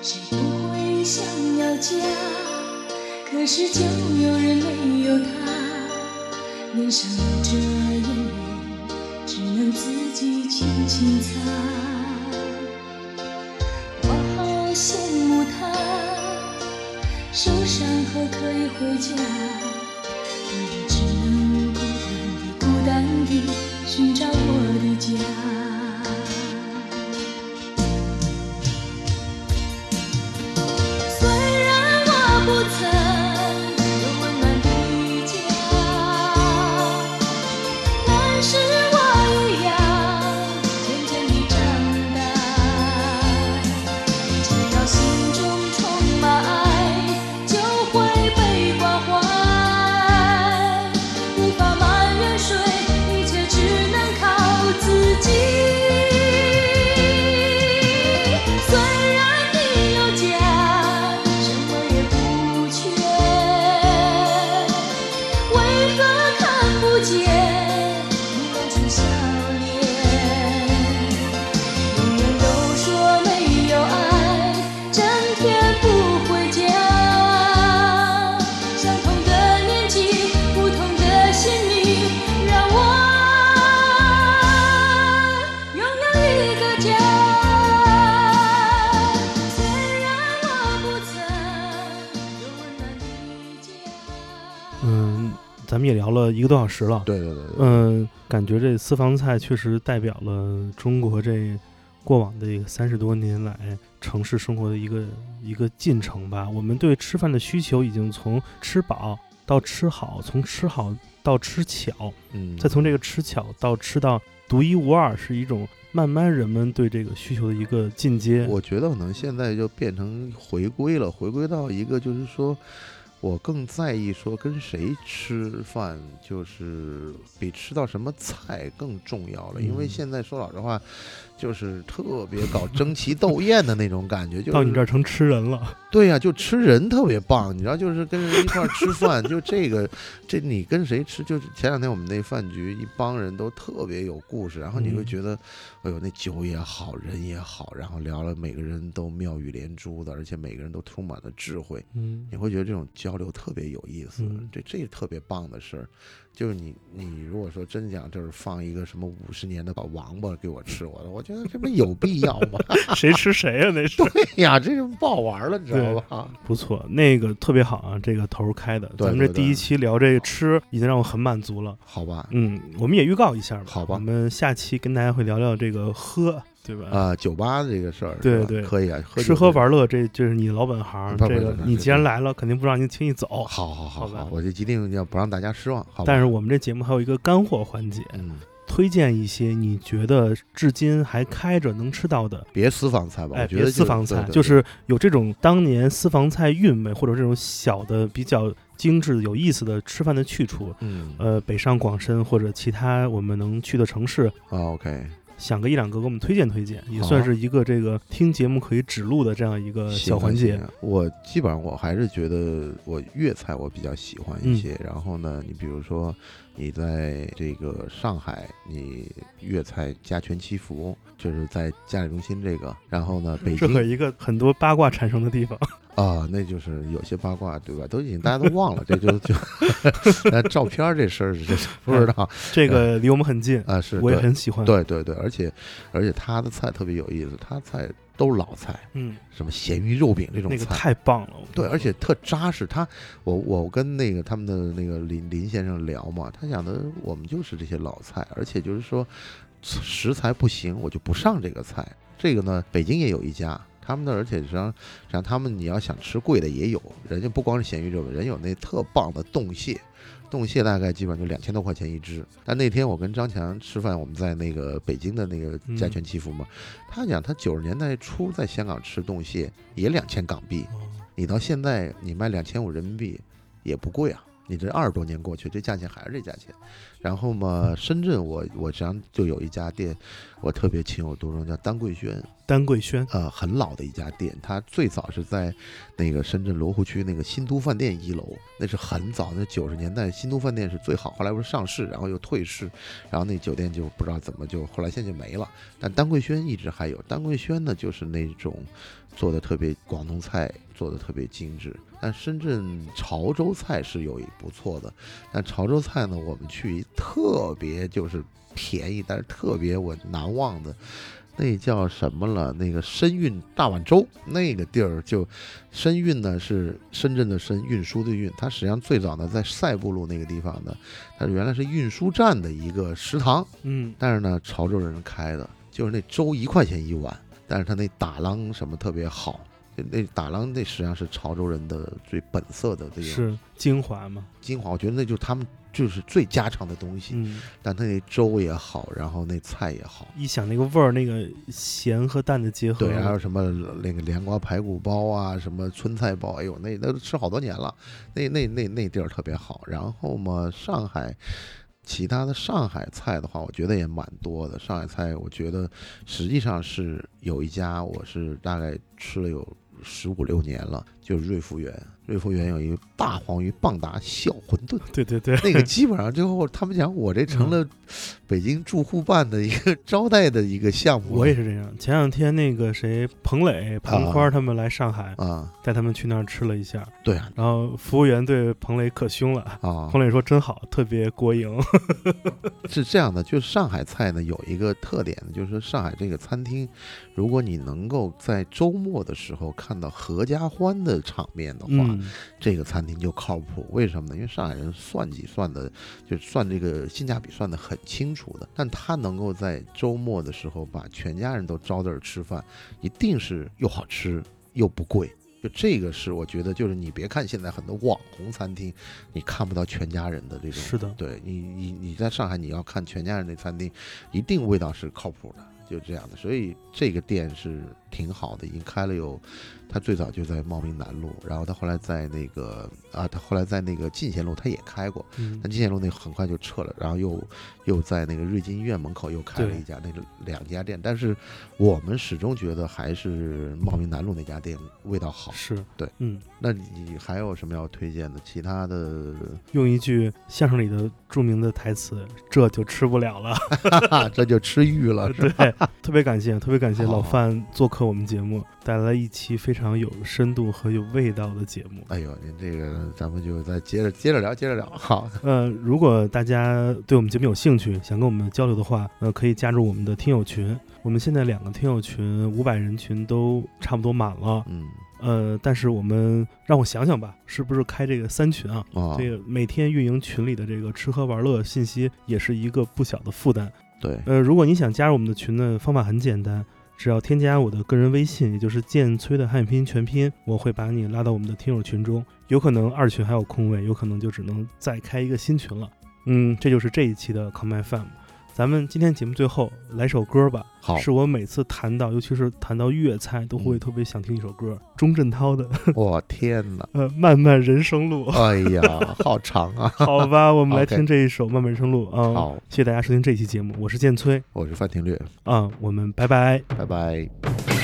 谁不会想要家？可是就有人没有他，脸上流着眼泪，只能自己轻轻擦。伤后可以回家，咱们也聊了一个多小时了。对对对对，嗯，感觉这私房菜确实代表了中国这过往的一个三十多年来城市生活的一个一个进程吧。我们对吃饭的需求已经从吃饱到吃好，从吃好到吃巧，嗯，再从这个吃巧到吃到独一无二，是一种慢慢人们对这个需求的一个进阶。我觉得可能现在就变成回归了，回归到一个就是说，我更在意说跟谁吃饭，就是比吃到什么菜更重要了。因为嗯现在说老实话，就是特别搞争奇斗艳的那种感觉，就是到你这儿成吃人了，对呀、就吃人特别棒，你知道，就是跟人一块儿吃饭，就这个，这你跟谁吃？就是前两天我们那饭局，一帮人都特别有故事，然后你会嗯觉得，哎呦，那酒也好，人也好，然后聊了，每个人都妙语连珠的，而且每个人都充满了智慧，嗯你会觉得这种交流特别有意思，嗯这这特别棒的事儿。就是你你如果说真讲，就是放一个什么五十年的老王八给我吃，我我觉得这不有必要吗？谁吃谁呀、那是。对呀，这就不好玩了，你知道吧？不错，那个特别好啊，这个头儿开的。对咱们这第一期聊这个吃，已经让我很满足了。好吧，嗯，我们也预告一下吧。好吧我们下期跟大家会聊聊这个喝，对吧？啊，酒吧这个事儿，对对可以啊，喝吃喝玩乐，这就是你的老本行。这个你既然来了，肯定不让您轻易走。好好好我就一定要不让大家失望，好吧？但是我们这节目还有一个干货环节，嗯，推荐一些你觉得至今还开着能吃到的。别私房菜吧，哎，别私房菜，就是有这种当年私房菜韵味，或者这种小的、比较精致、有意思的吃饭的去处。嗯呃，北上广深或者其他我们能去的城市，啊，OK，想个一两个给我们推荐推荐，也算是一个这个听节目可以指路的这样一个小环节我基本上我还是觉得我粤菜我比较喜欢嗯一些。然后呢，你比如说你在这个上海，你粤菜家全七福，就是在嘉里中心这个。然后呢，北京 这可一个很多八卦产生的地方。啊，那就是有些八卦，对吧？都已经大家都忘了，这就就那照片这事儿是不知道这个离我们很近，啊，是我也很喜欢。，对对对，而且而且他的菜特别有意思，他菜都是老菜，嗯，什么咸鱼肉饼这种那个菜，太棒了。对，而且特扎实。他我我跟那个他们的那个林林先生聊嘛，他讲的我们就是这些老菜，而且就是说食材不行，我就不上这个菜。这个呢，北京也有一家。他们那儿，而且实际上，实际上他们你要想吃贵的也有，人家不光是咸鱼肉，人有那特棒的冻蟹，冻蟹大概基本上就两千多块钱一只。但那天我跟张强吃饭，我们在那个北京的那个家全祈福嘛，他讲他九十年代初在香港吃冻蟹也两千港币，哦你到现在你卖两千五人民币也不贵啊。你这二十多年过去，这价钱还是这价钱。然后嘛，深圳我我实际上就有一家店，我特别情有独钟，叫丹桂轩。丹桂轩，呃，很老的一家店，它最早是在那个深圳罗湖区那个新都饭店一楼，那是很早，那九十年代新都饭店是最好，后来不是上市，然后又退市，然后那酒店就不知道怎么就后来现在就没了。但丹桂轩一直还有，丹桂轩呢就是那种做的特别广东菜，做的特别精致。但深圳潮州菜是有一不错的，但潮州菜呢，我们去特别就是便宜，但是特别我难忘的。那叫什么了？那个深运大碗粥，那个地儿就深运呢是深圳的深，运输的运。它实际上最早呢在赛布路那个地方呢，它原来是运输站的一个食堂，嗯，但是呢潮州人开的，就是那粥一块钱一碗，但是它那打啷什么特别好。就那打狼那实际上是潮州人的最本色的这个是精华嘛，精华，我觉得那就是他们就是最家常的东西。嗯，但它那粥也好，然后那菜也好，一想那个味儿，那个咸和淡的结合，对，还有什么那个凉瓜排骨包啊，什么春菜包，哎呦，那那都吃好多年了，那那那那地儿特别好。然后嘛，上海其他的上海菜的话，我觉得也蛮多的。上海菜，我觉得实际上是有一家，我是大概吃了有十五六年了，就是瑞福园。瑞福园有一个大黄鱼棒打小馄饨，对对对，那个基本上最后他们讲我这成了北京住户办的一个招待的一个项目。我也是这样。前两天那个谁，彭磊、彭花他们来上海，啊，带他们去那儿吃了一下，对啊然后服务员对彭磊可凶了。啊，彭磊说：“真好，特别过瘾。是这样的，就是上海菜呢有一个特点，就是说上海这个餐厅，如果你能够在周末的时候看到合家欢的场面的”话，嗯，这个餐厅就靠谱。为什么呢？因为上海人算计算的，就算这个性价比算的很清楚的。但他能够在周末的时候把全家人都招这儿吃饭，一定是又好吃又不贵。就这个是我觉得，就是你别看现在很多网红餐厅，你看不到全家人的这种。是的，对你，你你在上海你要看全家人的餐厅，一定味道是靠谱的，就这样的。所以这个店是挺好的，已经开了有，他最早就在茂名南路，然后他后来在那个啊，他后来在那个进贤路他也开过，嗯但进贤路那很快就撤了，然后又又在那个瑞金医院门口又开了一家，那个两家店，但是我们始终觉得还是茂名南路那家店味道好。是对，嗯，那你还有什么要推荐的？其他的，用一句相声里的著名的台词：“这就吃不了了。这就吃玉了，是吧？对，特别感谢，特别感谢老范做客我们节目，带来一期非常有深度和有味道的节目。哎呦，您这个咱们就再接着接着聊，接着聊。好，呃，如果大家对我们节目有兴趣，想跟我们交流的话，呃，可以加入我们的听友群。我们现在两个听友群五百人群都差不多满了，嗯，呃，但是我们让我想想吧，是不是开这个三群啊？哦，这个每天运营群里的这个吃喝玩乐信息也是一个不小的负担。对，呃，如果你想加入我们的群呢，方法很简单，只要添加我的个人微信，也就是剑崔的汉语拼音全拼，我会把你拉到我们的听友群中。有可能二群还有空位，有可能就只能再开一个新群了。嗯，这就是这一期的 Come FM。咱们今天节目最后来首歌吧，好，是我每次谈到，尤其是谈到粤菜，都会嗯特别想听一首歌，钟镇涛的《我天哪！呃漫漫人生路》。哎呀，好长啊！好吧，我们来听这一首《漫漫人生路》啊。好，谢谢大家收听这期节目，我是建崔我是范廷略，啊，我们拜拜。拜拜。